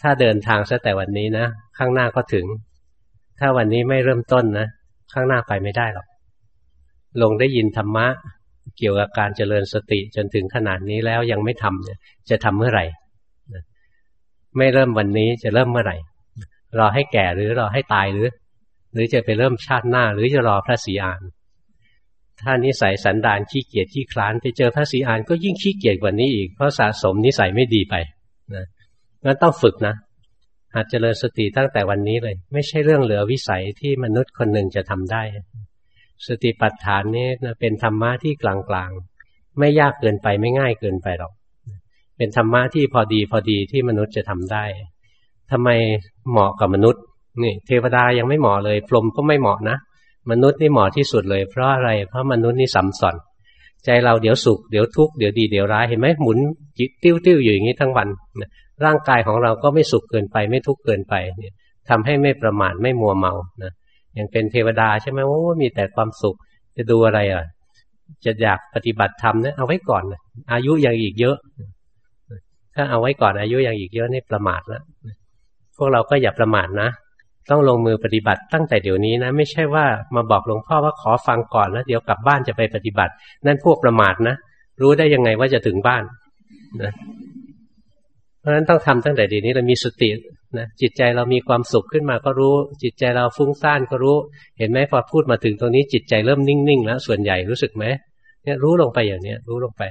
ถ้าเดินทางซะแต่วันนี้นะข้างหน้าก็ถึง ถ้าวันนี้ไม่เริ่มต้นนะข้างหน้าไปไม่ได้หรอกลงได้ยินธรรมะ เกี่ยวกับการเจริญสติจนถึงขนาดนี้แล้วยังไม่ทำเนี่ยจะทำเมื่อไหร่ไม่เริ่มวันนี้จะเริ่มเมื่อไหร่ รอให้แก่หรือรอให้ตายหรือ หรือจะไปเริ่มชาติหน้า หรือจะรอพระศรีอาน ถ้านิสัยสันดานขี้เกียจขี้คลานไปเจอพระศรีอานก็ยิ่งขี้เกียจกว่านี้อีกเพราะสะสมนิสัยไม่ดีไปนะ งั้นต้องฝึกนะหัดเจริญสติตั้งแต่วันนี้เลย ไม่ใช่เรื่องเหลือวิสัยที่มนุษย์คนหนึ่งจะทำได้ สติปัฏฐานนี้นะเป็นธรรมะที่กลางๆ ไม่ยากเกินไปไม่ง่ายเกินไปหรอก เป็นธรรมะที่พอดีพอดีที่มนุษย์จะทำได้ทำไมเหมาะกับมนุษย์นี่เทวดายังไม่เหมาะเลย พรหมก็ไม่เหมาะนะมนุษย์นี่เหมาะที่สุดเลย เพราะอะไรเพราะมนุษย์นี่สัมสอนใจเราเดี๋ยวสุขเดี๋ยวทุกข์เดี๋ยวดีเดี๋ยวร้ายเห็นไหมหมุนจิตติ้วติ้วอยู่อย่างนี้ทั้งวัน ร่างกายของเราก็ไม่สุขเกินไป ไม่ทุกข์เกินไปเนี่ยทำให้ไม่ประมาทไม่มัวเมานะอย่างเป็นเทวดาใช่ไหมโอ้มีแต่ความสุขจะดูอะไรอะ จะอยากปฏิบัติธรรมเนี่ยเอาไว้ก่อนอายุยังอีกเยอะ ถ้าเอาไว้ก่อนอายุยังอีกเยอะนี่ประมาทแล้วพวกเราก็อย่าประมาทนะต้องลงมือปฏิบัติตั้งแต่เดี๋ยวนี้นะ ไม่ใช่ว่ามาบอกหลวงพ่อว่าขอฟังก่อนแล้วเดี๋ยวกลับบ้านจะไปปฏิบัติ นั่นพวกประมาทนะรู้ได้ยังไงว่าจะถึงบ้านนะ เพราะฉะนั้นต้องทำตั้งแต่เดี๋ยวนี้เรามีสตินะจิตใจเรามีความสุขขึ้นมาก็รู้ จิตใจเราฟุ้งซ่านก็รู้ เห็นไหมพอพูดมาถึงตรงนี้จิตใจเริ่มนิ่งๆแล้วส่วนใหญ่รู้สึกไหมเนี่ยรู้ลงไปอย่างเนี้ยรู้ลงไป